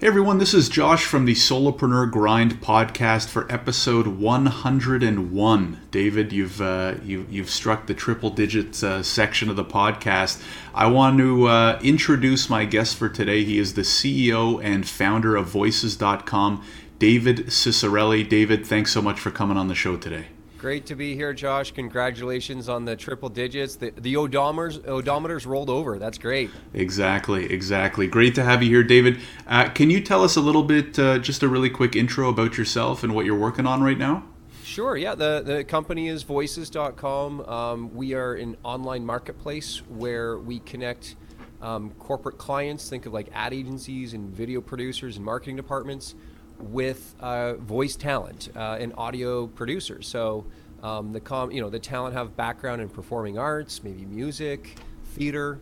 Hey everyone, this is Josh from the Solopreneur Grind podcast for episode 101. David, you've uh, you, you've struck the triple digit uh, section of the podcast. I want to uh, introduce my guest for today. He is the CEO and founder of Voices.com, David Ciccarelli. David, thanks so much for coming on the show today. Great to be here, Josh. Congratulations on the triple digits. The, the odometers, odometers rolled over. That's great. Exactly, exactly. Great to have you here, David. Uh, can you tell us a little bit, uh, just a really quick intro about yourself and what you're working on right now? Sure, yeah. The, the company is voices.com. Um, we are an online marketplace where we connect um, corporate clients, think of like ad agencies and video producers and marketing departments with uh, voice talent uh, and audio producers. So um, the com, you know, the talent have background in performing arts, maybe music, theater.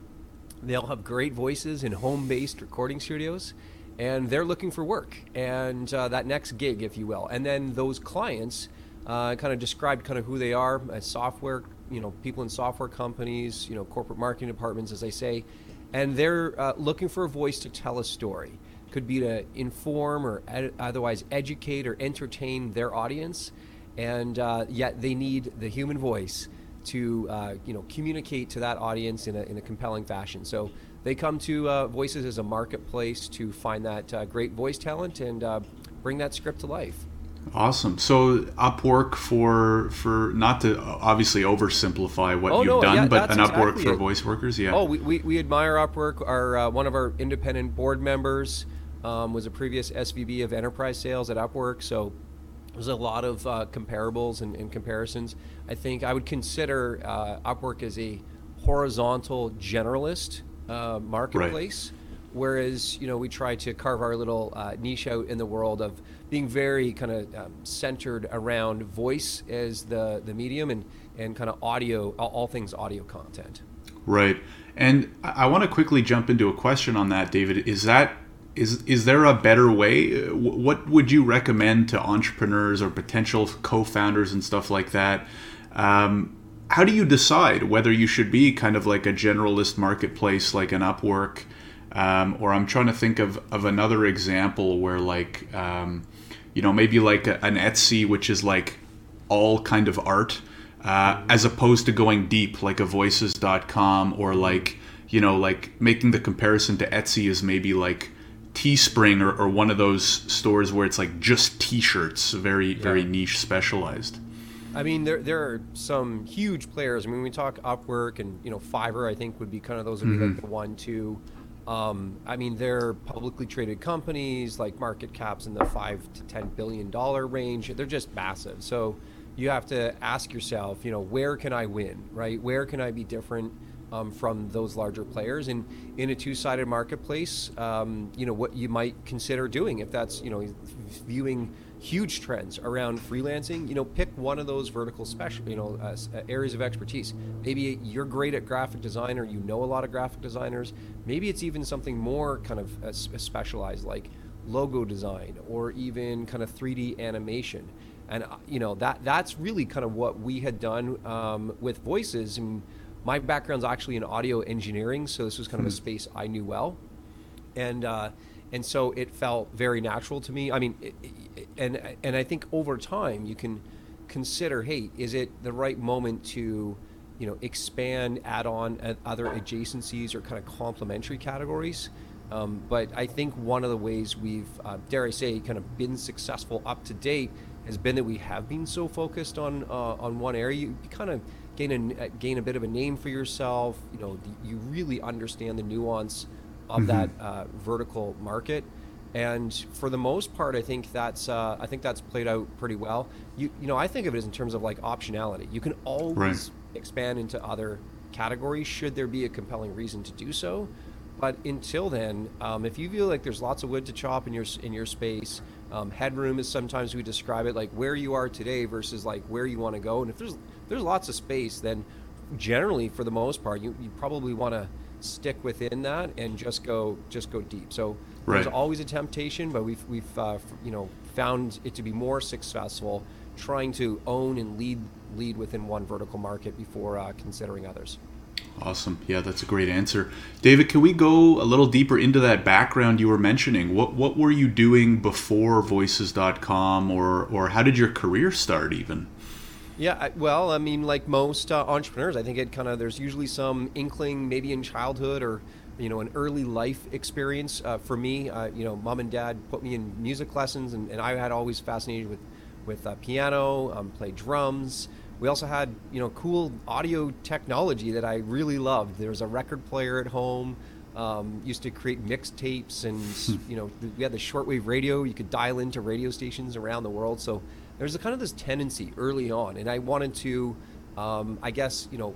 They all have great voices in home-based recording studios, and they're looking for work and uh, that next gig, if you will. And then those clients uh, kind of described kind of who they are as software, you know, people in software companies, you know, corporate marketing departments, as they say, and they're uh, looking for a voice to tell a story could be to inform or ed- otherwise educate or entertain their audience, and uh, yet they need the human voice to uh, you know communicate to that audience in a, in a compelling fashion. So they come to uh, Voices as a marketplace to find that uh, great voice talent and uh, bring that script to life. Awesome. So Upwork for for not to obviously oversimplify what oh, you've no, done, yeah, but an exactly Upwork for it. voice workers. Yeah. Oh, we, we, we admire Upwork. Our uh, one of our independent board members um, was a previous SVP of enterprise sales at Upwork. So there's a lot of uh, comparables and, and, comparisons. I think I would consider uh, Upwork as a horizontal generalist uh, marketplace. Right. Whereas you know we try to carve our little uh, niche out in the world of being very kind of um, centered around voice as the the medium and and kind of audio all, all things audio content. Right, and I want to quickly jump into a question on that, David. Is that is is there a better way? What would you recommend to entrepreneurs or potential co-founders and stuff like that? Um, how do you decide whether you should be kind of like a generalist marketplace like an Upwork, um, or I'm trying to think of of another example where like um, you know maybe like an Etsy, which is like all kind of art, uh, as opposed to going deep like a Voices.com or like you know like making the comparison to Etsy is maybe like Teespring or, or one of those stores where it's like just T-shirts, very yeah. very niche, specialized. I mean, there there are some huge players. I mean, we talk Upwork and you know Fiverr. I think would be kind of those would be mm-hmm. like the one two. Um, I mean, they're publicly traded companies, like market caps in the five to ten billion dollar range. They're just massive. So you have to ask yourself, you know, where can I win, right? Where can I be different? Um, from those larger players. And in a two-sided marketplace, um, you know what you might consider doing if that's you know viewing huge trends around freelancing. You know, pick one of those vertical special you know uh, uh, areas of expertise. Maybe you're great at graphic design, or you know a lot of graphic designers. Maybe it's even something more kind of uh, specialized like logo design or even kind of 3D animation. And uh, you know that that's really kind of what we had done um, with voices and my background's actually in audio engineering, so this was kind of a hmm. space I knew well, and uh, and so it felt very natural to me. I mean, it, it, and and I think over time you can consider, hey, is it the right moment to you know expand, add on other adjacencies or kind of complementary categories? Um, but I think one of the ways we've, uh, dare I say, kind of been successful up to date has been that we have been so focused on uh, on one area. You kind of gain a uh, gain a bit of a name for yourself. You know, you really understand the nuance of mm-hmm. that uh, vertical market. And for the most part, I think that's uh, I think that's played out pretty well. You you know, I think of it as in terms of like optionality. You can always right. expand into other categories should there be a compelling reason to do so. But until then, um, if you feel like there's lots of wood to chop in your in your space, um, headroom is sometimes we describe it like where you are today versus like where you want to go. And if there's there's lots of space, then generally for the most part, you, you probably want to stick within that and just go just go deep. So right. there's always a temptation, but we've we've uh, you know found it to be more successful trying to own and lead lead within one vertical market before uh, considering others. Awesome. Yeah, that's a great answer. David, can we go a little deeper into that background you were mentioning? What what were you doing before voices.com or or how did your career start even? Yeah, well, I mean, like most uh, entrepreneurs, I think it kind of there's usually some inkling, maybe in childhood or you know an early life experience. Uh, for me, uh, you know, mom and dad put me in music lessons, and, and I had always fascinated with with uh, piano, um, played drums. We also had you know cool audio technology that I really loved. There was a record player at home. Um, used to create mixtapes, and hmm. you know we had the shortwave radio. You could dial into radio stations around the world. So there's a kind of this tendency early on, and I wanted to, um, I guess, you know,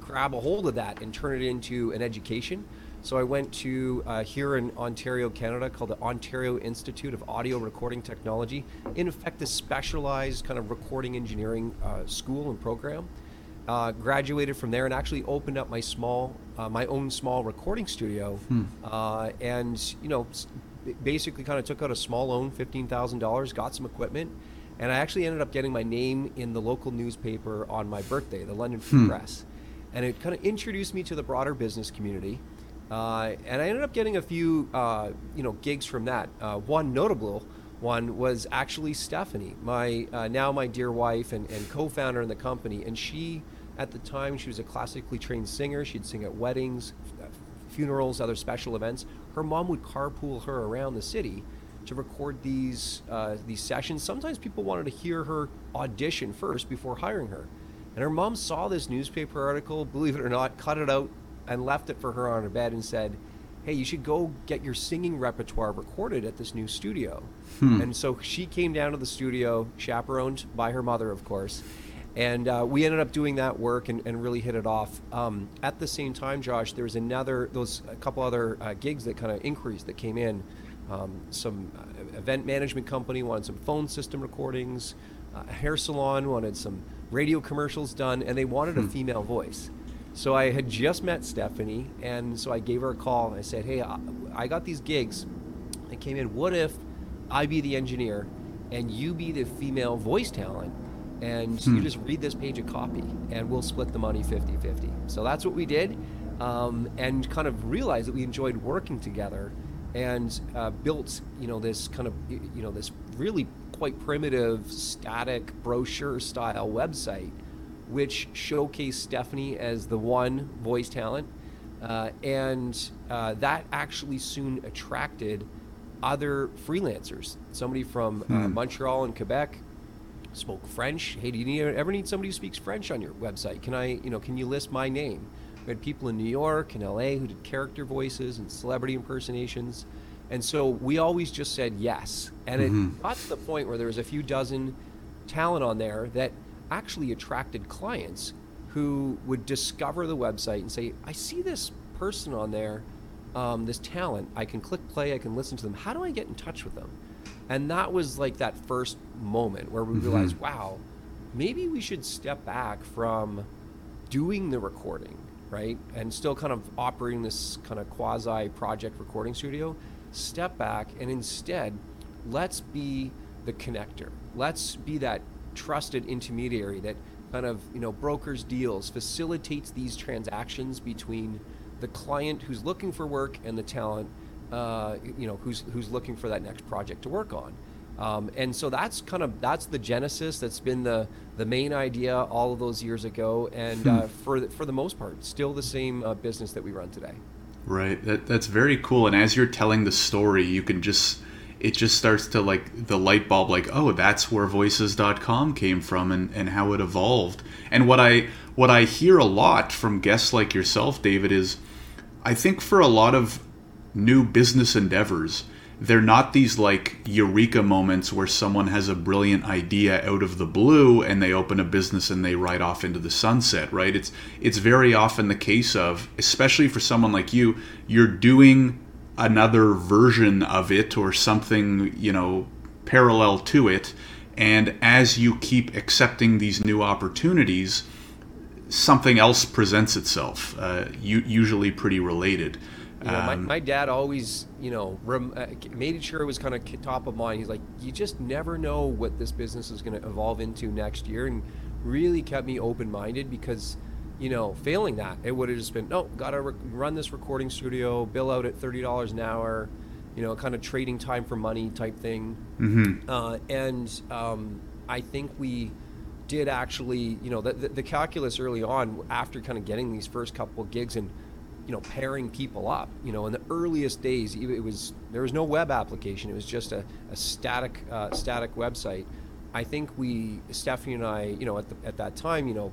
grab a hold of that and turn it into an education. So I went to uh, here in Ontario, Canada, called the Ontario Institute of Audio Recording Technology. In effect, a specialized kind of recording engineering uh, school and program. Uh, graduated from there and actually opened up my small, uh, my own small recording studio, hmm. Uh, and you know, basically kind of took out a small loan, fifteen thousand dollars, got some equipment, and I actually ended up getting my name in the local newspaper on my birthday, the London Free hmm. Press. And it kind of introduced me to the broader business community. Uh, and I ended up getting a few, uh, you know, gigs from that. Uh, one notable one was actually Stephanie, my uh, now my dear wife and, and co-founder in the company. And she, at the time, she was a classically trained singer. She'd sing at weddings, funerals, other special events. Her mom would carpool her around the city to record these uh, these sessions. Sometimes people wanted to hear her audition first before hiring her. And her mom saw this newspaper article, believe it or not, cut it out and left it for her on her bed and said, "Hey, you should go get your singing repertoire recorded at this new studio." Hmm. And so she came down to the studio, chaperoned by her mother, of course. And uh, we ended up doing that work and, and really hit it off. Um, at the same time, Josh, there was another, those a couple other uh, gigs that kind of increased that came in. Um, some uh, event management company wanted some phone system recordings. Uh, a hair salon wanted some radio commercials done, and they wanted a hmm. female voice. So I had just met Stephanie, and so I gave her a call and I said, "Hey, I, got these gigs. I came in. What if I be the engineer and you be the female voice talent?" and hmm. you just read this page of copy and we'll split the money 50-50 so that's what we did um, and kind of realized that we enjoyed working together and uh, built you know this kind of you know this really quite primitive static brochure style website which showcased stephanie as the one voice talent uh, and uh, that actually soon attracted other freelancers somebody from uh, hmm. montreal and quebec spoke french hey do you need, ever need somebody who speaks french on your website can i you know can you list my name we had people in New York and LA who did character voices and celebrity impersonations. And so we always just said yes. And mm-hmm. it got to the point where there was a few dozen talent on there that actually attracted clients who would discover the website and say, I see this person on there, um, this talent. I can click play, I can listen to them. How do I get in touch with them? And that was like that first moment where we mm-hmm. realized, wow, maybe we should step back from doing the recording right? And still kind of operating this kind of quasi project recording studio, step back and instead let's be the connector. Let's be that trusted intermediary that kind of, you know, brokers deals, facilitates these transactions between the client who's looking for work and the talent, uh, you know, who's who's looking for that next project to work on. Um, and so that's kind of that's the genesis. That's been the the main idea all of those years ago, and uh, hmm. for the, for the most part, still the same uh, business that we run today. Right. That that's very cool. And as you're telling the story, you can just it just starts to like the light bulb like oh that's where voices.com came from and, and how it evolved. And what i what i hear a lot from guests like yourself david is i think for a lot of new business endeavors they're not these like eureka moments where someone has a brilliant idea out of the blue and they open a business and they ride off into the sunset right? It's it's very often the case of especially for someone like you you're doing another version of it or something you know parallel to it and as you keep accepting these new opportunities something else presents itself uh, usually pretty related you know, my, um, my dad always, you know, rem, uh, made sure it was kind of top of mind. He's like, you just never know what this business is going to evolve into next year, and really kept me open minded because you know, failing that, it would have just been no, got to re- run this recording studio, bill out at thirty dollars an hour, you know, kind of trading time for money type thing. Mm-hmm. Uh, and um, I think we did actually, you know, the, the, the calculus early on after kind of getting these first couple of gigs and you know pairing people up you know in the earliest days it was there was no web application it was just a, a static uh, static website i think we stephanie and i you know at, the, at that time you know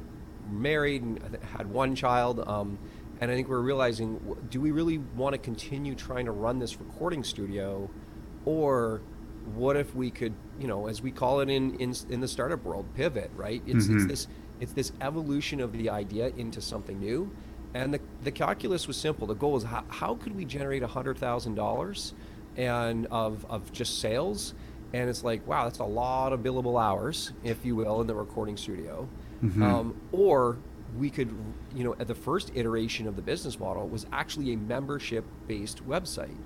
married and had one child um, and i think we we're realizing do we really want to continue trying to run this recording studio or what if we could you know as we call it in in, in the startup world pivot right it's, mm-hmm. it's this it's this evolution of the idea into something new and the, the calculus was simple. The goal was how, how could we generate $100,000 and of, of just sales? And it's like, wow, that's a lot of billable hours, if you will, in the recording studio. Mm-hmm. Um, or we could, you know, at the first iteration of the business model was actually a membership based website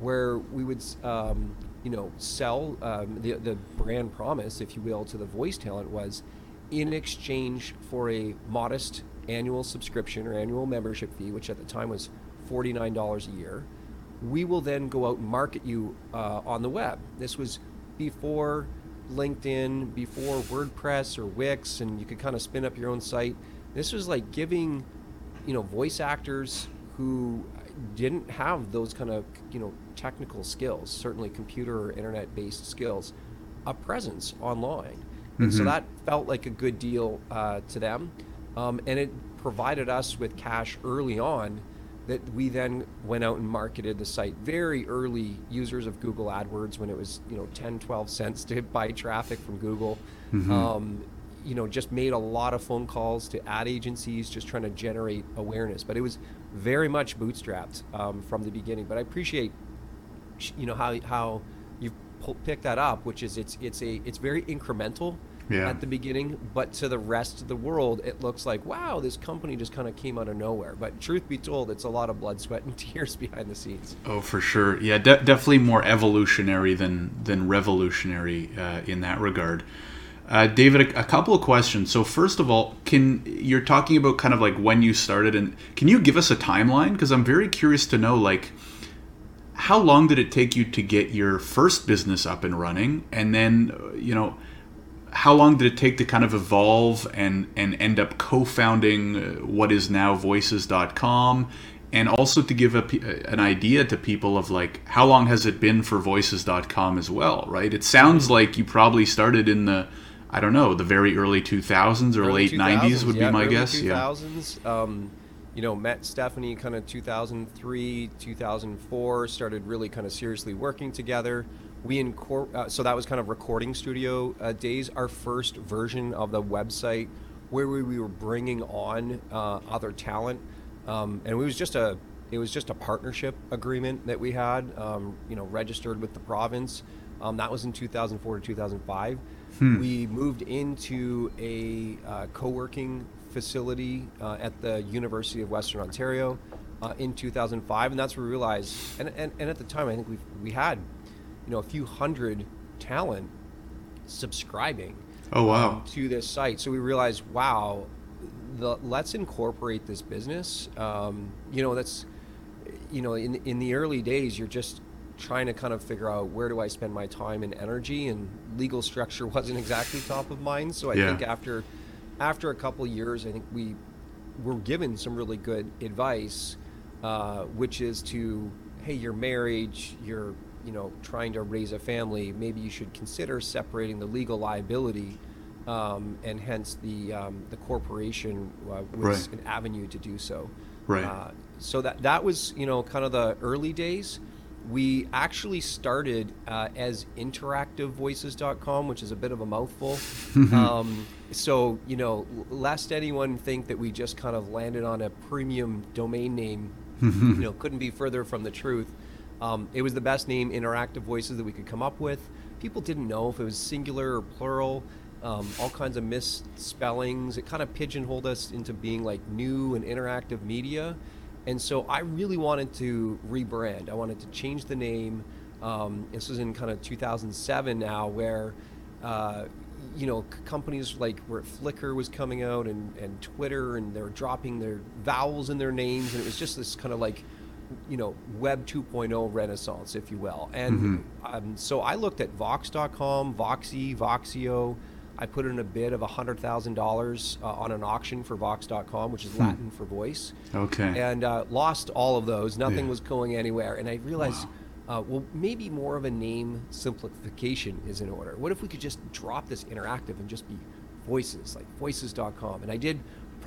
where we would, um, you know, sell um, the, the brand promise, if you will, to the voice talent was in exchange for a modest annual subscription or annual membership fee, which at the time was $49 a year, we will then go out and market you uh, on the web. This was before LinkedIn, before WordPress or Wix, and you could kind of spin up your own site. This was like giving, you know, voice actors who didn't have those kind of, you know, technical skills, certainly computer or internet-based skills, a presence online. And mm-hmm. so that felt like a good deal uh, to them. Um, and it provided us with cash early on that we then went out and marketed the site. Very early users of google adwords when it was you know 10 12 cents to buy traffic from google. Mm-hmm. um, you know just made a lot of phone calls to ad agencies just trying to generate awareness. But it was very much bootstrapped um, from the beginning. But i appreciate you know how how you picked that up which is it's it's a it's very incremental yeah. at the beginning, but to the rest of the world, it looks like, wow, this company just kind of came out of nowhere. But truth be told, it's a lot of blood, sweat, and tears behind the scenes. Oh, for sure. Yeah, de- definitely more evolutionary than than revolutionary uh, in that regard. Uh, David, a, a, couple of questions. So first of all, can you're talking about kind of like when you started, and can you give us a timeline? Because I'm very curious to know, like, how long did it take you to get your first business up and running, and then uh, you know how long did it take to kind of evolve and and end up co-founding uh, what is now voices.com and also to give a, an idea to people of like how long has it been for voices.com as well right? It sounds mm-hmm. like you probably started in the i don't know the very early 2000s or early late 90s would yeah, be my guess 2000s, yeah. um, you know met stephanie kind of 2003 2004 started really kind of seriously working together we incor- uh, so that was kind of recording studio uh, days. Our first version of the website where we, we were bringing on uh, other talent um, and it was just a it was just a partnership agreement that we had um, you know registered with the province. Um, that was in 2004 to 2005 hmm. we moved into a uh, co-working facility uh, at the university of western ontario uh, in 2005 and that's where we realized and, and, and at the time i think we we had you know a few hundred talent subscribing. Oh wow! Um, to this site, so we realized, wow, the let's incorporate this business. Um, you know, that's you know, in in the early days, you're just trying to kind of figure out where do I spend my time and energy, and legal structure wasn't exactly top of mind. So I yeah. think after after a couple years, I think we were given some really good advice, uh, which is to hey, you're married, you're you know trying to raise a family, maybe you should consider separating the legal liability, um, and hence the um, the corporation uh, was right. an avenue to do so. Right. Uh, so that that was you know kind of the early days. We actually started uh, as interactivevoices.com, which is a bit of a mouthful. um, so, you know, lest anyone think that we just kind of landed on a premium domain name, you know, couldn't be further from the truth. Um, it was the best name, Interactive Voices, that we could come up with. People didn't know if it was singular or plural. Um, all kinds of misspellings. It kind of pigeonholed us into being like new and interactive media. And so I really wanted to rebrand. I wanted to change the name. Um, this was in kind of 2007 now, where uh, you know, companies like where Flickr was coming out and, and Twitter, and they were dropping their vowels in their names, and it was just this kind of like, you know, Web 2.0 renaissance, if you will. And um, so I looked at Vox.com, Voxy, Voxio. I put in a bid of $100,000 uh, on an auction for Vox.com, which is Latin for voice Okay. and uh, lost all of those. Nothing Yeah. was going anywhere. And I realized, uh, well, maybe more of a name simplification is in order. What if we could just drop this interactive and just be voices, like voices.com? And I did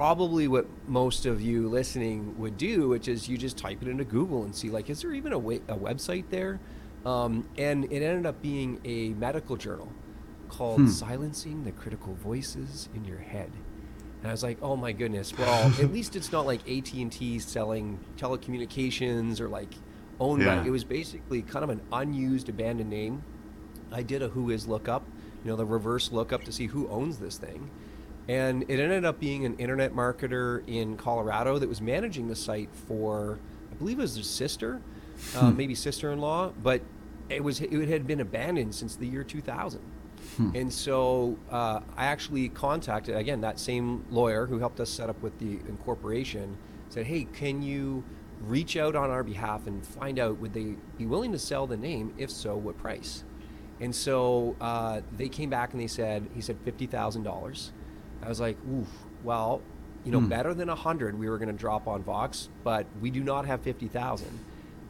probably what most of you listening would do, which is you just type it into Google and see, like, is there even a, wa- a website there? Um, and it ended up being a medical journal called Silencing the Critical Voices in Your Head. And I was like, oh my goodness. Well, at least it's not like AT and T selling telecommunications or like owned Yeah. by. It was basically kind of an unused, abandoned name. I did a WHOIS lookup, you know, the reverse lookup to see who owns this thing, and it ended up being an internet marketer in Colorado that was managing the site for, I believe it was his sister, uh, maybe sister-in-law, but it was it had been abandoned since the year 2000. And so uh, I actually contacted again that same lawyer who helped us set up with the incorporation. Said, "Hey, can you reach out on our behalf and find out would they be willing to sell the name? If so, what price?" And so uh, they came back and they said, "He said fifty thousand dollars." I was like, oof, well, you know, better than a hundred we were going to drop on Vox, but we do not have fifty thousand.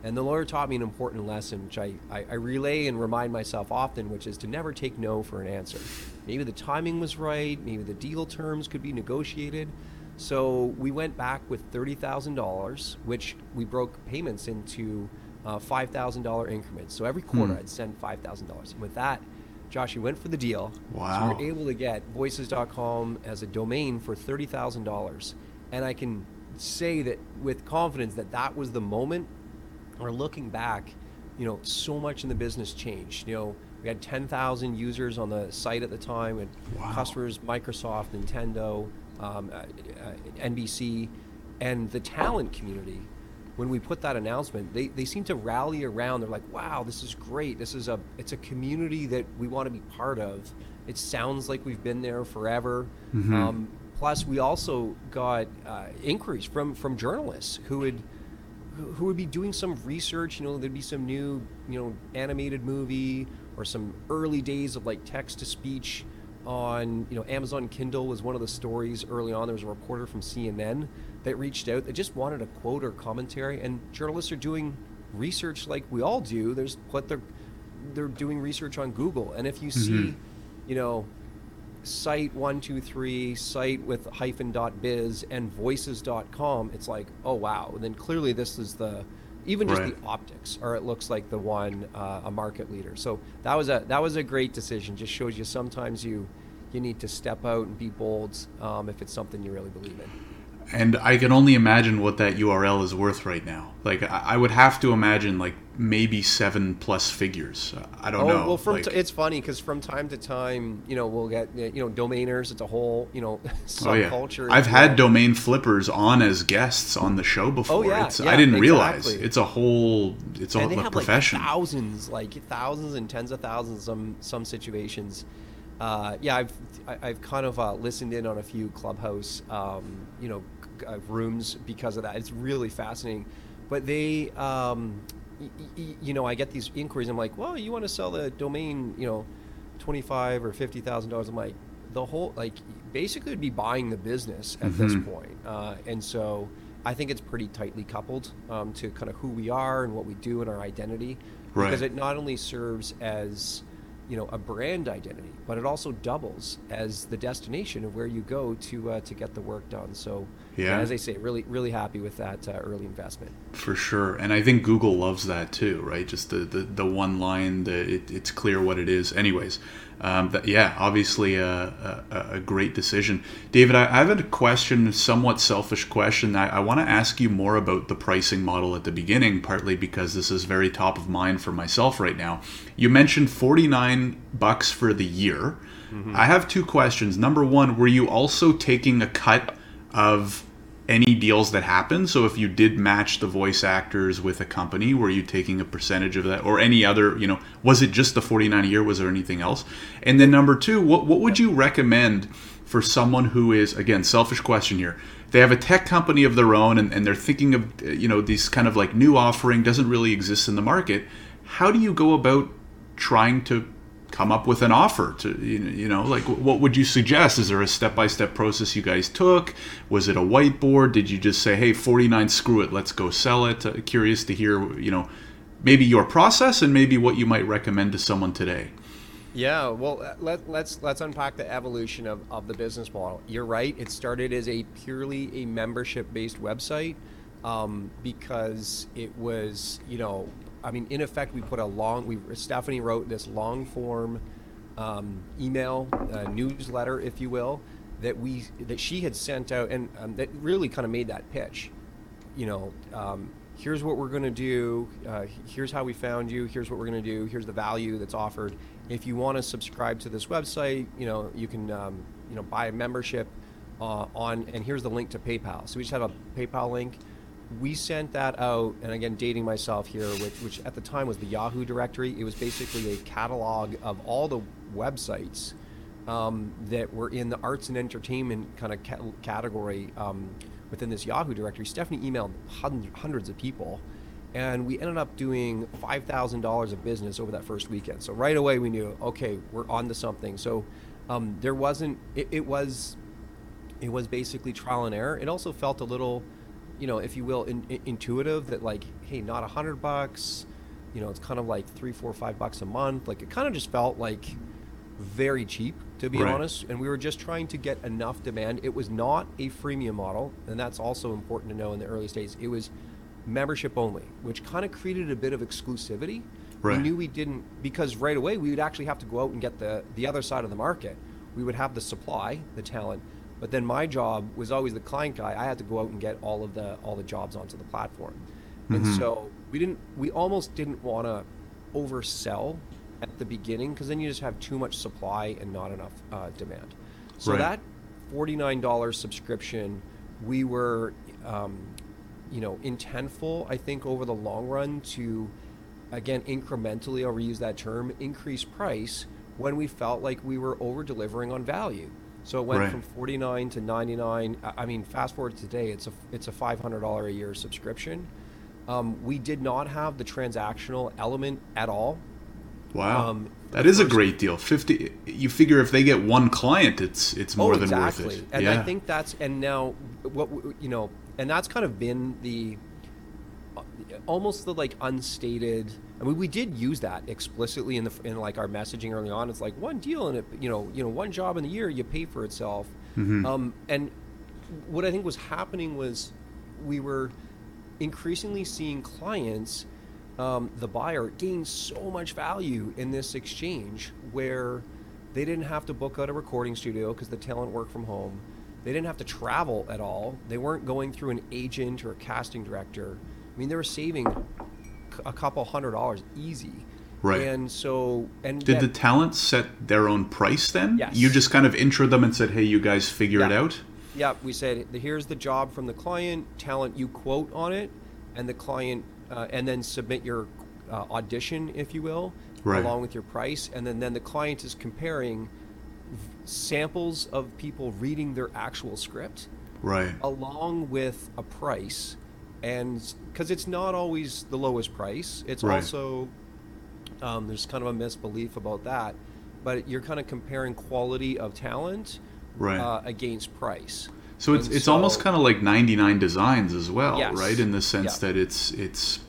And the lawyer taught me an important lesson, which I, I, I relay and remind myself often, which is to never take no for an answer. Maybe the timing was right, maybe the deal terms could be negotiated. So we went back with $30,000, which we broke payments into uh, $5,000 increments. So every quarter I'd send $5,000. And with that, Josh, we went for the deal. So Wow. we were able to get voices.com as a domain for $30,000. And I can say that with confidence that that was the moment or looking back, you know, so much in the business changed. You know, we had 10,000 users on the site at the time, and Wow. customers, Microsoft, Nintendo, um, uh, uh, NBC, and the talent community. When we put that announcement, they, they seem to rally around. They're like, "Wow, this is great! This is a it's a community that we want to be part of." It sounds like we've been there forever. Um, plus, we also got uh, inquiries from from journalists who would who who would be doing some research. You know, there'd be some new, you know, animated movie or some early days of like text to speech on, you know, Amazon Kindle was one of the stories early on. There was a reporter from CNN that reached out. They just wanted a quote or commentary, and journalists are doing research like we all do. There's what they're they're doing research on Google, and if you see, you know, site one two three site with hyphen dot biz and voices dot com it's like oh wow and then clearly this is the even just Right. the optics or it looks like the one uh, a market leader so that was a that was a great decision just shows you sometimes you you need to step out and be bold um, if it's something you really believe in And I can only imagine what that URL is worth right now. Like I would have to imagine like maybe seven plus figures. I don't Oh know. well, from like, t- it's funny because from time to time, you know, we'll get you know domainers. It's a whole you know oh yeah, subculture. I've as had well. domain flippers on as guests on the show before. Oh, yeah, it's, yeah, I didn't realize it's a whole it's a, and a profession. like thousands, like thousands and tens of thousands. Some some situations. Uh, yeah, I've I've kind of uh, listened in on a few clubhouse, um, you know, uh, rooms because of that. It's really fascinating. But they, um, y- y- you know, I get these inquiries. I'm like, well, you want to sell the domain, you know, twenty five or fifty thousand dollars. I'm like, the whole like basically would be buying the business at this Mhm. point. Uh, and so I think it's pretty tightly coupled um, to kind of who we are and what we do and our identity, because it not only serves as you know a brand identity, but it also doubles as the destination of where you go to uh, to get the work done. So Yeah. as I say, really really happy with that uh, early investment. For sure, and I think Google loves that too, right? Just the the, the one line, the it, it's clear what it is. Anyways, um, that, yeah, obviously a, a, a great decision, David. I, I have a question, a somewhat selfish question. I, I want to ask you more about the pricing model at the beginning, partly because this is very top of mind for myself right now. You mentioned forty nine bucks for the year. I have two questions. Number one, were you also taking a cut of any deals that happen. So if you did match the voice actors with a company, were you taking a percentage of that, or any other? You know, was it just the forty nine a year? Was there anything else? And then number two, what what would you recommend for someone who is again selfish question here? They have a tech company of their own, and, and they're thinking of you know these kind of like new offering doesn't really exist in the market. How do you go about trying to come up with an offer to you know like what would you suggest? Is there a step-by-step process you guys took? Was it a whiteboard? Did you just say hey 49 screw it let's go sell it? Uh, curious to hear you know maybe your process and maybe what you might recommend to someone today. Yeah well uh, let, let's let's unpack the evolution of, of the business model. You're right it started as a purely a membership based website um, because it was you know I mean, in effect, we put a long. We Stephanie wrote this long form um, email uh, newsletter, if you will, that we that she had sent out, and um, that really kind of made that pitch. You know, um, here's what we're going to do. Uh, here's how we found you. Here's what we're going to do. Here's the value that's offered. If you want to subscribe to this website, you know, you can um, you know buy a membership uh, on, and here's the link to PayPal. So we just had a PayPal link we sent that out, and again, dating myself here, which, which at the time was the Yahoo directory. It was basically a catalog of all the websites um, that were in the arts and entertainment kind of ca- category um, within this Yahoo directory. Stephanie emailed hundreds of people, and we ended up doing five thousand dollars of business over that first weekend. So right away we knew, okay, we're on to something. So um, there wasn't. It, it was, it was basically trial and error. It also felt a little you know, if you will, in, in, intuitive that like, hey, not a hundred bucks, you know, it's kind of like three, four, five bucks a month. Like it kind of just felt like very cheap, to be right. honest. And we were just trying to get enough demand. It was not a freemium model, and that's also important to know in the early stages. It was membership only, which kind of created a bit of exclusivity. Right. We knew we didn't because right away we would actually have to go out and get the the other side of the market. We would have the supply, the talent, but then my job was always the client guy. I had to go out and get all of the all the jobs onto the platform. Mm-hmm. And so we didn't we almost didn't want to oversell at the beginning because then you just have too much supply and not enough uh, demand. So right. that $49 subscription, we were, um, you know, intentful, I think, over the long run to, again, incrementally, I'll reuse that term, increase price when we felt like we were over delivering on value. So it went right. from 49 to 99. I mean, fast forward to today, it's a it's a $500 a year subscription. Um, we did not have the transactional element at all. Wow, um, that is a great deal. Fifty. You figure if they get one client, it's it's more oh, than exactly. worth it. And yeah. I think that's and now what you know, and that's kind of been the almost the like unstated. I mean, we did use that explicitly in the in like our messaging early on. It's like one deal and it, you know, you know, one job in the year, you pay for itself. Mm-hmm. Um, and what I think was happening was we were increasingly seeing clients, um, the buyer, gain so much value in this exchange where they didn't have to book out a recording studio because the talent worked from home. They didn't have to travel at all. They weren't going through an agent or a casting director. I mean, they were saving a couple hundred dollars easy. Right. And so, and did that, the talent set their own price then? Yes. You just kind of intro them and said, "Hey, you guys figure yeah. it out." Yeah, we said, "Here's the job from the client. Talent, you quote on it, and the client, uh, and then submit your uh, audition, if you will, right. along with your price, and then then the client is comparing." samples of people reading their actual script right along with a price and because it's not always the lowest price it's right. also um, there's kind of a misbelief about that but you're kind of comparing quality of talent right. uh, against price so it's, it's so, almost kind of like 99 designs as well yes. right in the sense that it's it's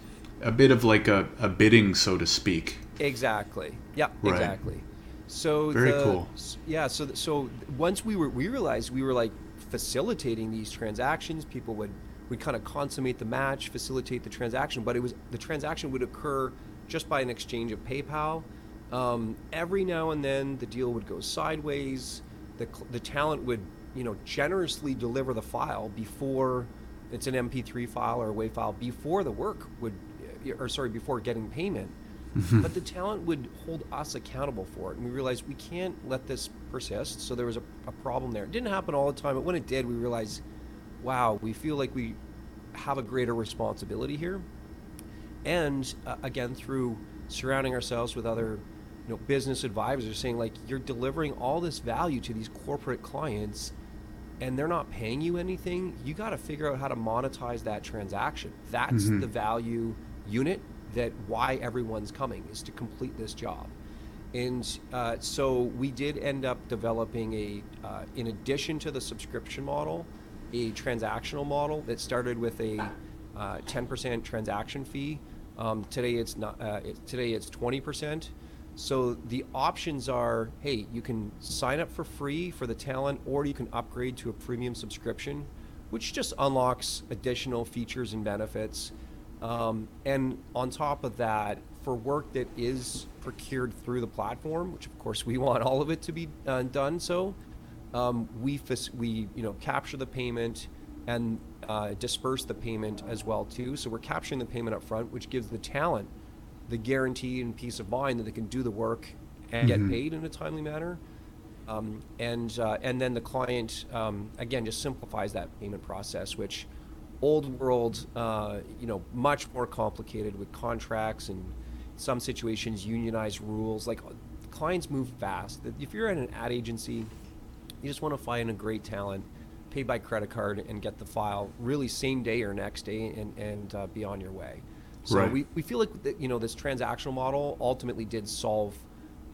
a bit of like a, a bidding so to speak exactly yeah right. exactly so very the, cool yeah so so once we were we realized we were like facilitating these transactions people would we kind of consummate the match, facilitate the transaction, but it was the transaction would occur just by an exchange of PayPal. Um, every now and then, the deal would go sideways. The, the talent would, you know, generously deliver the file before it's an MP3 file or a WAV file before the work would, or sorry, before getting payment. Mm-hmm. But the talent would hold us accountable for it, and we realized we can't let this persist. So there was a, a problem there. It didn't happen all the time, but when it did, we realized wow, we feel like we have a greater responsibility here. And uh, again, through surrounding ourselves with other you know, business advisors saying like you're delivering all this value to these corporate clients and they're not paying you anything, you got to figure out how to monetize that transaction. That's mm-hmm. the value unit that why everyone's coming is to complete this job. And uh, so we did end up developing a, uh, in addition to the subscription model, a transactional model that started with a uh, 10% transaction fee. Um, today it's not. Uh, it, today it's 20%. So the options are, hey, you can sign up for free for the talent, or you can upgrade to a premium subscription, which just unlocks additional features and benefits. Um, and on top of that, for work that is procured through the platform, which of course we want all of it to be uh, done so, um, we we you know capture the payment and uh, disperse the payment as well too. So we're capturing the payment up front, which gives the talent the guarantee and peace of mind that they can do the work and mm-hmm. get paid in a timely manner. Um, and uh, and then the client um, again just simplifies that payment process, which old world, uh, you know, much more complicated with contracts and some situations unionized rules. Like clients move fast. If you're at an ad agency, you just want to find a great talent, pay by credit card, and get the file really same day or next day, and and uh, be on your way. So right. we, we feel like you know this transactional model ultimately did solve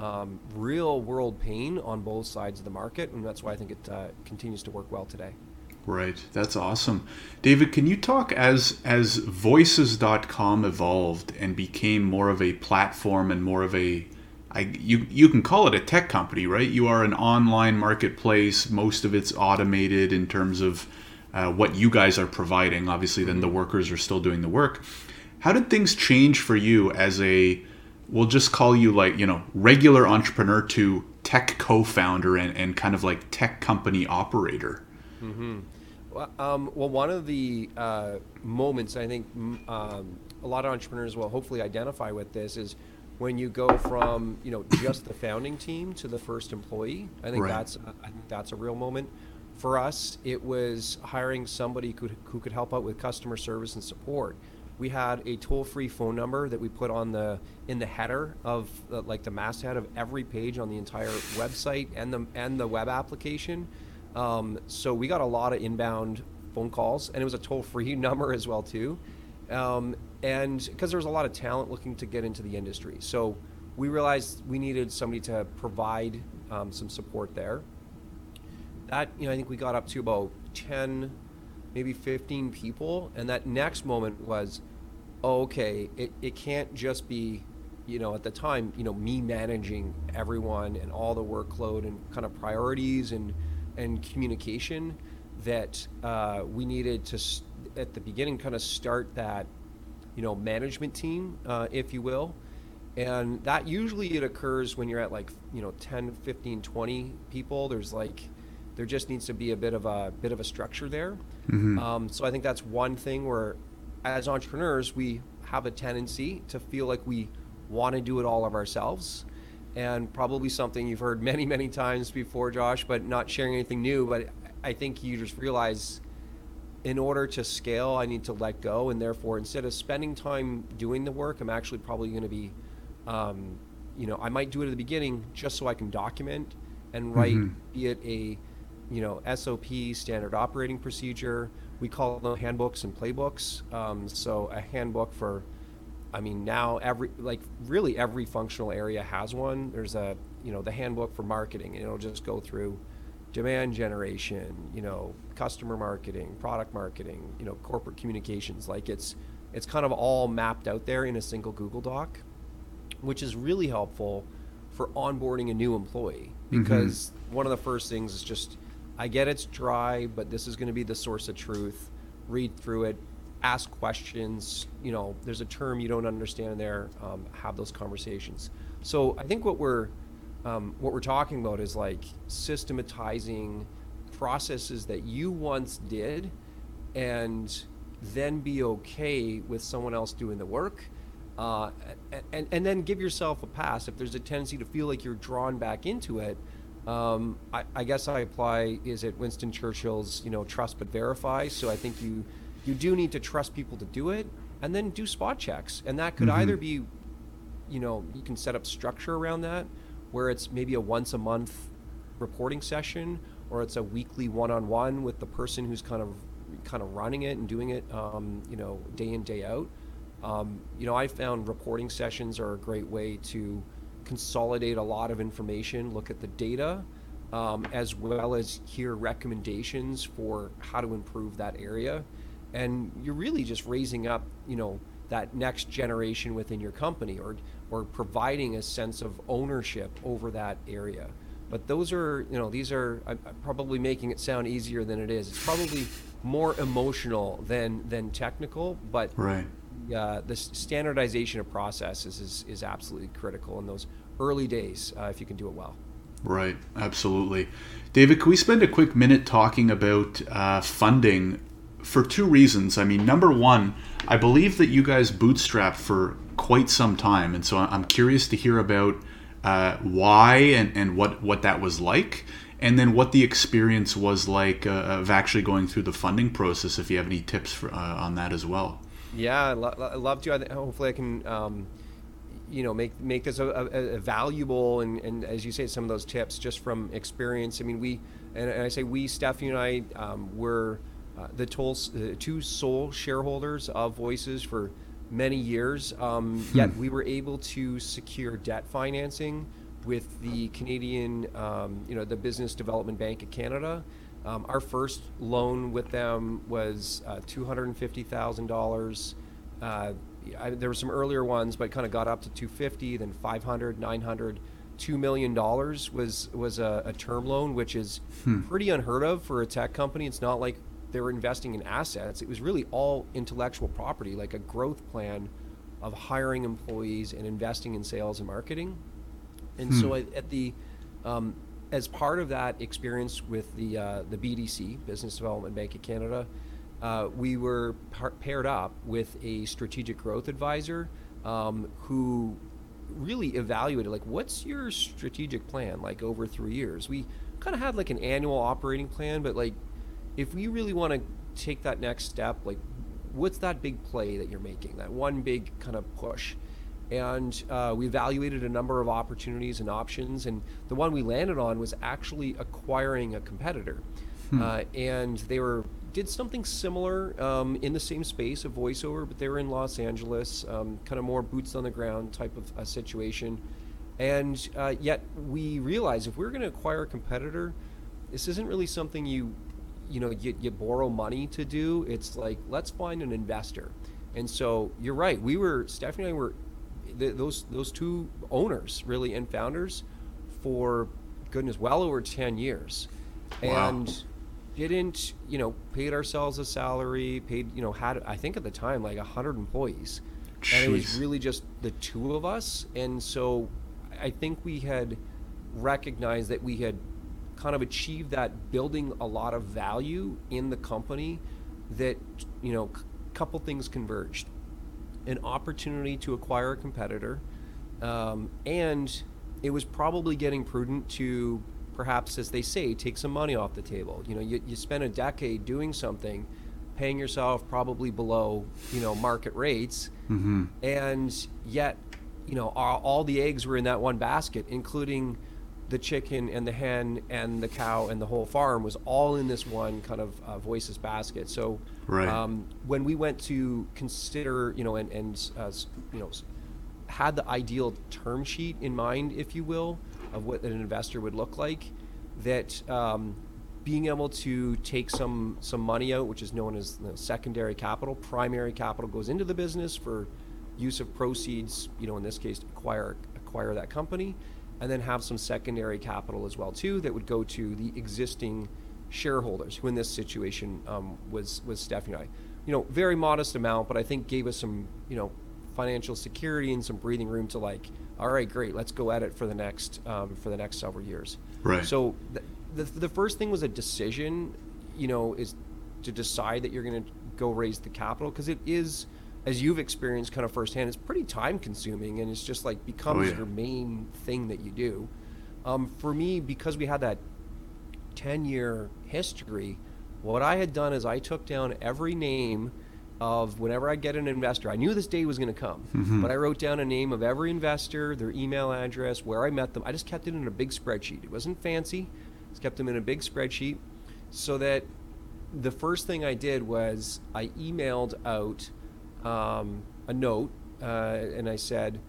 um, real world pain on both sides of the market, and that's why I think it uh, continues to work well today. Right, that's awesome. David, can you talk as as voices.com evolved and became more of a platform and more of a I, you you can call it a tech company, right? You are an online marketplace. Most of it's automated in terms of uh, what you guys are providing. Obviously, then the mm-hmm. workers are still doing the work. How did things change for you as a, we'll just call you like, you know, regular entrepreneur to tech co founder and, and kind of like tech company operator? Mm-hmm. Well, um, well, one of the uh, moments I think um, a lot of entrepreneurs will hopefully identify with this is when you go from you know just the founding team to the first employee. I think right. that's I think that's a real moment. For us, it was hiring somebody who could, who could help out with customer service and support we had a toll-free phone number that we put on the in the header of uh, like the masthead of every page on the entire website and the and the web application. Um, so we got a lot of inbound phone calls, and it was a toll-free number as well too. Um, and because there was a lot of talent looking to get into the industry, so we realized we needed somebody to provide um, some support there. That you know, I think we got up to about ten maybe 15 people and that next moment was oh, okay it, it can't just be you know at the time you know me managing everyone and all the workload and kind of priorities and and communication that uh, we needed to at the beginning kind of start that you know management team uh, if you will and that usually it occurs when you're at like you know 10 15 20 people there's like there just needs to be a bit of a bit of a structure there. Mm-hmm. Um, so I think that's one thing where, as entrepreneurs, we have a tendency to feel like we want to do it all of ourselves, and probably something you've heard many many times before, Josh. But not sharing anything new. But I think you just realize. In order to scale, I need to let go, and therefore, instead of spending time doing the work, I'm actually probably going to be, um, you know, I might do it at the beginning just so I can document and write, mm-hmm. be it a you know, SOP, standard operating procedure. We call them handbooks and playbooks. Um, so a handbook for, I mean, now every like really every functional area has one. There's a you know the handbook for marketing, and it'll just go through demand generation, you know, customer marketing, product marketing, you know, corporate communications. Like it's it's kind of all mapped out there in a single Google Doc, which is really helpful for onboarding a new employee mm-hmm. because mm-hmm. one of the first things is just I get it's dry, but this is going to be the source of truth. Read through it, ask questions. You know, there's a term you don't understand there. Um, have those conversations. So I think what we're um, what we're talking about is like systematizing processes that you once did, and then be okay with someone else doing the work. Uh, and, and then give yourself a pass if there's a tendency to feel like you're drawn back into it Um, I, I, guess I apply is it Winston Churchill's you know trust but verify. So I think you you do need to trust people to do it, and then do spot checks, and that could mm-hmm. either be, you know, you can set up structure around that, where it's maybe a once a month reporting session, or it's a weekly one on one with the person who's kind of kind of running it and doing it, um, you know, day in day out. Um, you know, I found reporting sessions are a great way to consolidate a lot of information, look at the data, um, as well as hear recommendations for how to improve that area. And you're really just raising up, you know, that next generation within your company or or providing a sense of ownership over that area. But those are, you know, these are I'm probably making it sound easier than it is. It's probably more emotional than than technical, but right uh, the standardization of processes is, is absolutely critical in those early days uh, if you can do it well. Right, absolutely. David, can we spend a quick minute talking about uh, funding for two reasons? I mean, number one, I believe that you guys bootstrapped for quite some time, and so I'm curious to hear about uh, why and, and what, what that was like and then what the experience was like uh, of actually going through the funding process if you have any tips for, uh, on that as well yeah, I lo- love to. Hopefully, I can, um, you know, make make this a, a, a, valuable and, and as you say, some of those tips just from experience. I mean, we and, and I say we, Stephanie and I, um, were uh, the toll, uh, two sole shareholders of Voices for many years. Um, hmm. Yet we were able to secure debt financing with the Canadian, um, you know, the Business Development Bank of Canada. Um, our first loan with them was uh, $250,000. Uh, there were some earlier ones, but kind of got up to 250, then 500, 900. $2 million was, was a, a term loan, which is hmm. pretty unheard of for a tech company. It's not like they were investing in assets. It was really all intellectual property, like a growth plan of hiring employees and investing in sales and marketing. And hmm. so at, at the um, as part of that experience with the uh, the BDC, Business Development Bank of Canada, uh, we were par- paired up with a strategic growth advisor um, who really evaluated like what's your strategic plan like over three years. We kind of had like an annual operating plan, but like if we really want to take that next step, like what's that big play that you're making? That one big kind of push and uh, we evaluated a number of opportunities and options and the one we landed on was actually acquiring a competitor hmm. uh, and they were did something similar um, in the same space of voiceover but they were in los angeles um, kind of more boots on the ground type of a situation and uh, yet we realized if we we're going to acquire a competitor this isn't really something you you know you, you borrow money to do it's like let's find an investor and so you're right we were stephanie and i were those those two owners really and founders for goodness well over 10 years wow. and didn't you know paid ourselves a salary paid you know had i think at the time like 100 employees Jeez. and it was really just the two of us and so i think we had recognized that we had kind of achieve that building a lot of value in the company that you know a couple things converged an opportunity to acquire a competitor, um, and it was probably getting prudent to perhaps, as they say, take some money off the table. You know, you, you spend a decade doing something, paying yourself probably below, you know, market rates, mm-hmm. and yet, you know, all, all the eggs were in that one basket, including the chicken and the hen and the cow and the whole farm was all in this one kind of uh, voices basket. So right. um, when we went to consider, you know, and, and uh, you know, had the ideal term sheet in mind, if you will, of what an investor would look like, that um, being able to take some some money out, which is known as you know, secondary capital, primary capital goes into the business for use of proceeds. You know, in this case, acquire acquire that company and then have some secondary capital as well too that would go to the existing shareholders who in this situation um, was was Stephanie and I. You know, very modest amount, but I think gave us some you know financial security and some breathing room to like, all right, great, let's go at it for the next um, for the next several years. Right. So the, the the first thing was a decision, you know, is to decide that you're going to go raise the capital because it is as you've experienced kind of firsthand, it's pretty time consuming and it's just like becomes oh, yeah. your main thing that you do. Um, for me, because we had that 10 year history, what I had done is I took down every name of whenever I get an investor. I knew this day was going to come, mm-hmm. but I wrote down a name of every investor, their email address, where I met them. I just kept it in a big spreadsheet. It wasn't fancy. Just kept them in a big spreadsheet so that the first thing I did was I emailed out um, a note uh, and I said,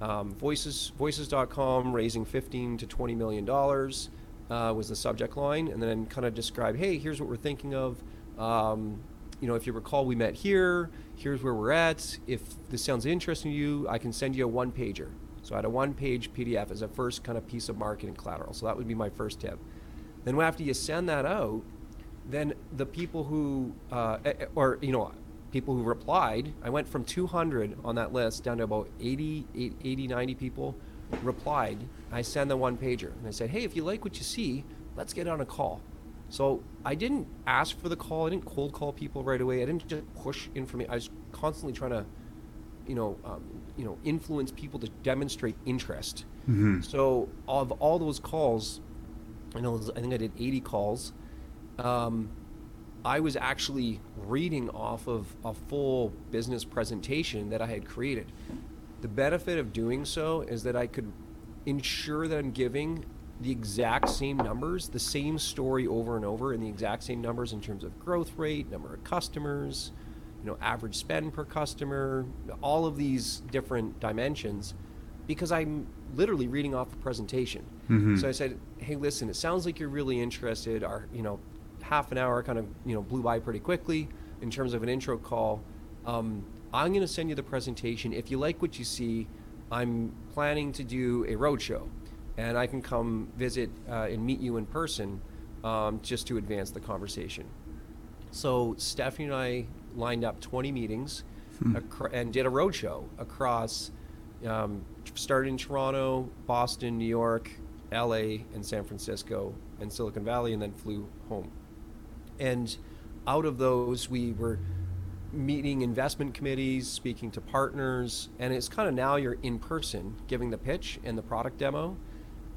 um, voices voices.com raising 15 to 20 million dollars uh, was the subject line and then kind of describe hey here's what we're thinking of. Um, you know if you recall we met here here's where we're at. If this sounds interesting to you i can send you a one pager so i had a one page pdf as a first kind of piece of marketing collateral. So that would be my first tip. Then after you send that out then the people who uh, eh, eh, or you know people who replied. I went from 200 on that list down to about 80, 80 90 people replied. I sent the one pager and I said, hey, if you like what you see, let's get on a call. So I didn't ask for the call. I didn't cold call people right away. I didn't just push information. I was constantly trying to, you know, um, you know, influence people to demonstrate interest. Mm-hmm. So of all those calls, I know I think I did 80 calls. Um, I was actually reading off of a full business presentation that I had created. The benefit of doing so is that I could ensure that I'm giving the exact same numbers, the same story over and over in the exact same numbers in terms of growth rate, number of customers, you know, average spend per customer, all of these different dimensions because I'm literally reading off a presentation. Mm-hmm. So I said, "Hey, listen, it sounds like you're really interested. Our, you know, half an hour kind of you know blew by pretty quickly in terms of an intro call. Um, I'm going to send you the presentation. If you like what you see, I'm planning to do a roadshow, and I can come visit uh, and meet you in person um, just to advance the conversation. So Stephanie and I lined up 20 meetings hmm. and did a roadshow across. Um, started in Toronto, Boston, New York, LA, and San Francisco, and Silicon Valley, and then flew home. And out of those, we were meeting investment committees, speaking to partners, and it's kind of now you're in person giving the pitch and the product demo.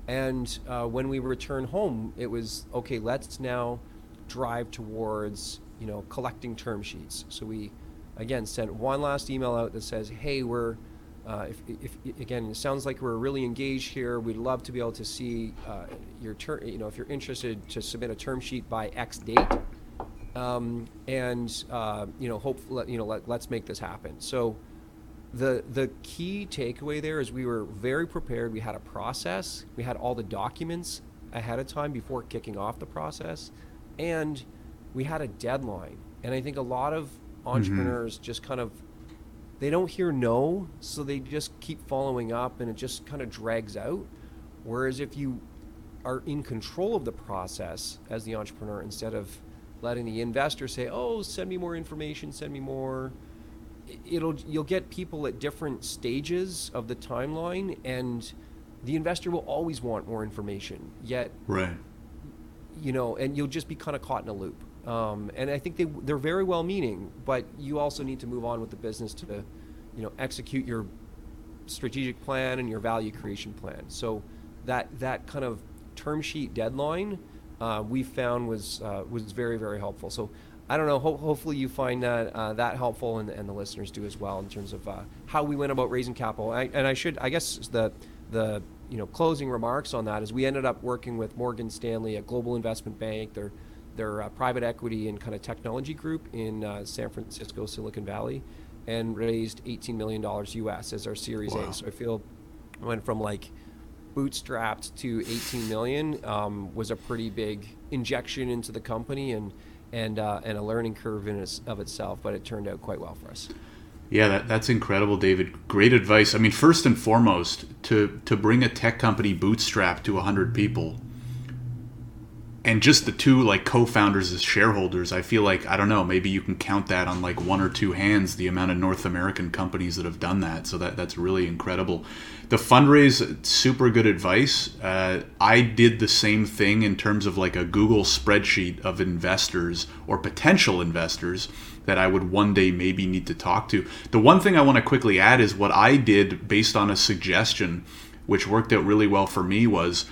And uh, when we return home, it was okay. Let's now drive towards you know collecting term sheets. So we again sent one last email out that says, "Hey, we're uh, if, if, again, it sounds like we're really engaged here. We'd love to be able to see uh, your term. You know, if you're interested to submit a term sheet by X date, um, and uh, you know, hope you know, let, let's make this happen. So, the the key takeaway there is we were very prepared. We had a process. We had all the documents ahead of time before kicking off the process, and we had a deadline. And I think a lot of mm-hmm. entrepreneurs mm-hmm. just kind of they don't hear no, so they just keep following up and it just kind of drags out. Whereas if you are in control of the process as the entrepreneur instead of letting the investor say, "Oh, send me more information, send me more," it'll you'll get people at different stages of the timeline and the investor will always want more information. Yet Right. You know, and you'll just be kind of caught in a loop. Um, and I think they they're very well meaning, but you also need to move on with the business to, you know, execute your strategic plan and your value creation plan. So that that kind of term sheet deadline uh, we found was uh, was very very helpful. So I don't know. Ho- hopefully you find that uh, that helpful, and, and the listeners do as well in terms of uh, how we went about raising capital. I, and I should I guess the the you know closing remarks on that is we ended up working with Morgan Stanley, a global investment bank. They're their uh, private equity and kind of technology group in uh, San Francisco, Silicon Valley, and raised $18 million US as our Series wow. A. So I feel went from like bootstrapped to 18 million um, was a pretty big injection into the company and and uh, and a learning curve in its, of itself, but it turned out quite well for us. Yeah, that, that's incredible, David. Great advice. I mean, first and foremost, to to bring a tech company bootstrapped to 100 people and just the two like co-founders as shareholders i feel like i don't know maybe you can count that on like one or two hands the amount of north american companies that have done that. So that that's really incredible. The fundraise super good advice. Uh, i did the same thing in terms of like a google spreadsheet of investors or potential investors that i would one day maybe need to talk to. The one thing i want to quickly add is what i did based on a suggestion which worked out really well for me was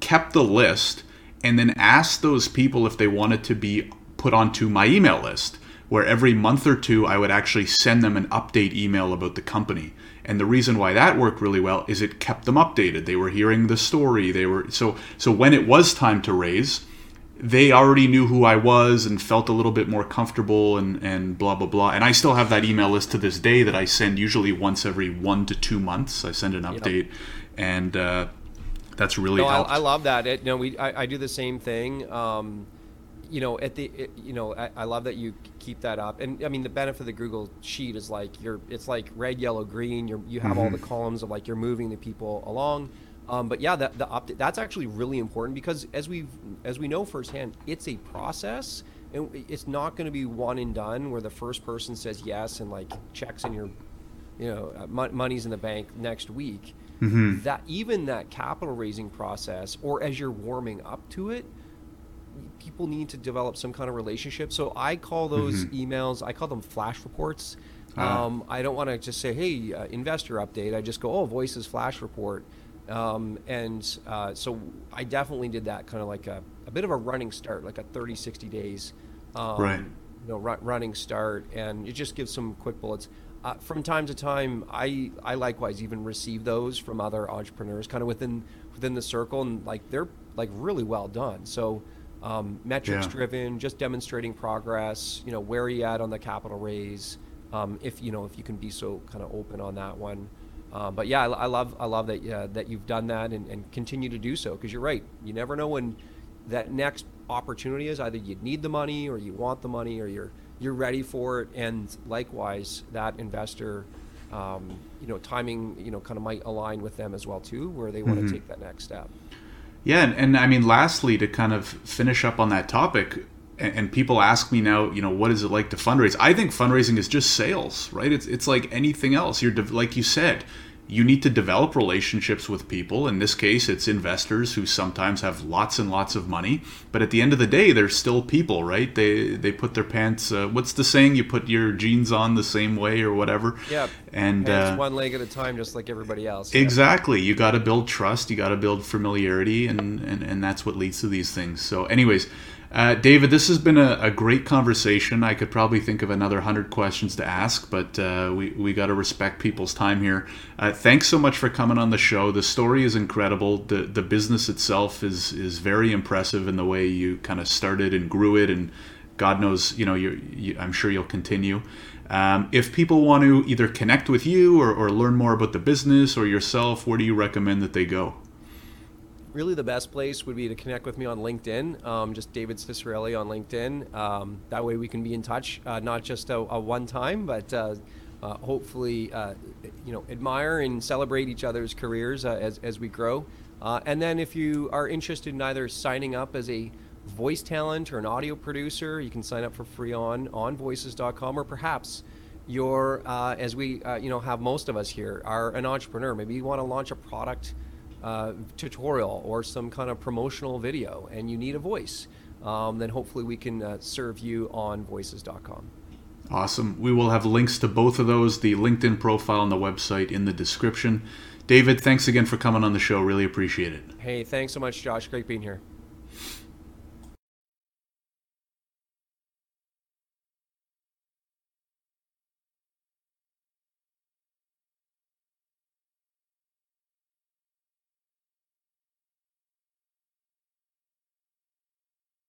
kept the list and then asked those people if they wanted to be put onto my email list where every month or two I would actually send them an update email about the company. And the reason why that worked really well is it kept them updated. They were hearing the story. They were so so when it was time to raise, they already knew who I was and felt a little bit more comfortable and, and blah blah blah. And I still have that email list to this day that I send usually once every one to two months. I send an update, yep. and uh, that's really no. I, I, love that. It, no, we I, I, do the same thing. Um, you know, at the it, you know, I, I, love that you keep that up. And I mean, the benefit of the Google sheet is like you're it's like red, yellow, green. You're you have mm-hmm. all the columns of like you're moving the people along. Um, but yeah, that the update that's actually really important because as we as we know firsthand, it's a process, and it's not going to be one and done where the first person says yes and like checks in your, you know, uh, money's in the bank next week. Mm-hmm. That even that capital raising process, or as you're warming up to it, people need to develop some kind of relationship. So I call those mm-hmm. emails, I call them flash reports. Uh-huh. Um, I don't want to just say, hey, uh, investor update. I just go, oh, voices flash report. Um, and uh, so I definitely did that kind of like a, a, bit of a running start, like a 30, 60 days, um, right. you know, running start. And it just gives some quick bullets. Uh, from time to time, I, I likewise even receive those from other entrepreneurs kind of within, within the circle and like, they're like really well done. So, um, metrics yeah. driven, just demonstrating progress, you know, where are you at on the capital raise? Um, if, you know, if you can be so kind of open on that one. Um, but yeah, I, I, love I love that uh, that you've done that and, and continue to do so because you're right. You never know when that next opportunity is. Either you need the money or you want the money or you're you're ready for it. And likewise, that investor, um, you know, timing, you know, kind of might align with them as well too, where they want to mm-hmm. take that next step. Yeah, and, and I mean, lastly, to kind of finish up on that topic, and people ask me now, you know, what is it like to fundraise? I think fundraising is just sales, right? It's it's like anything else. You're de- like you said, you need to develop relationships with people. In this case, it's investors who sometimes have lots and lots of money, but at the end of the day, they're still people, right? They they put their pants. Uh, what's the saying? You put your jeans on the same way or whatever. Yeah. And uh, one leg at a time, just like everybody else. Exactly. You got to build trust. You got to build familiarity, and, and and that's what leads to these things. So, anyways. Uh, David, this has been a, a, great conversation. I could probably think of another hundred questions to ask, but uh, we, we got to respect people's time here. Uh, thanks so much for coming on the show. The story is incredible. The the business itself is is very impressive in the way you kind of started and grew it, and God knows, you know, you, I'm sure you'll continue. Um, if people want to either connect with you or, or learn more about the business or yourself, where do you recommend that they go? Really the best place would be to connect with me on LinkedIn, um, just David Ciccarelli on LinkedIn. Um, that way we can be in touch, uh, not just a, a, one time, but uh, uh, hopefully, uh, you know, admire and celebrate each other's careers uh, as, as we grow. Uh, and then if you are interested in either signing up as a voice talent or an audio producer, you can sign up for free on on voices.com or perhaps you're, as we, you know, have most of us here, are an entrepreneur. Maybe you want to launch a product uh, tutorial or some kind of promotional video and you need a voice, um, then hopefully we can uh, serve you on voices.com. Awesome. We will have links to both of those, the LinkedIn profile and the website in the description. David, thanks again for coming on the show. Really appreciate it. Hey, thanks so much, Josh. Great being here.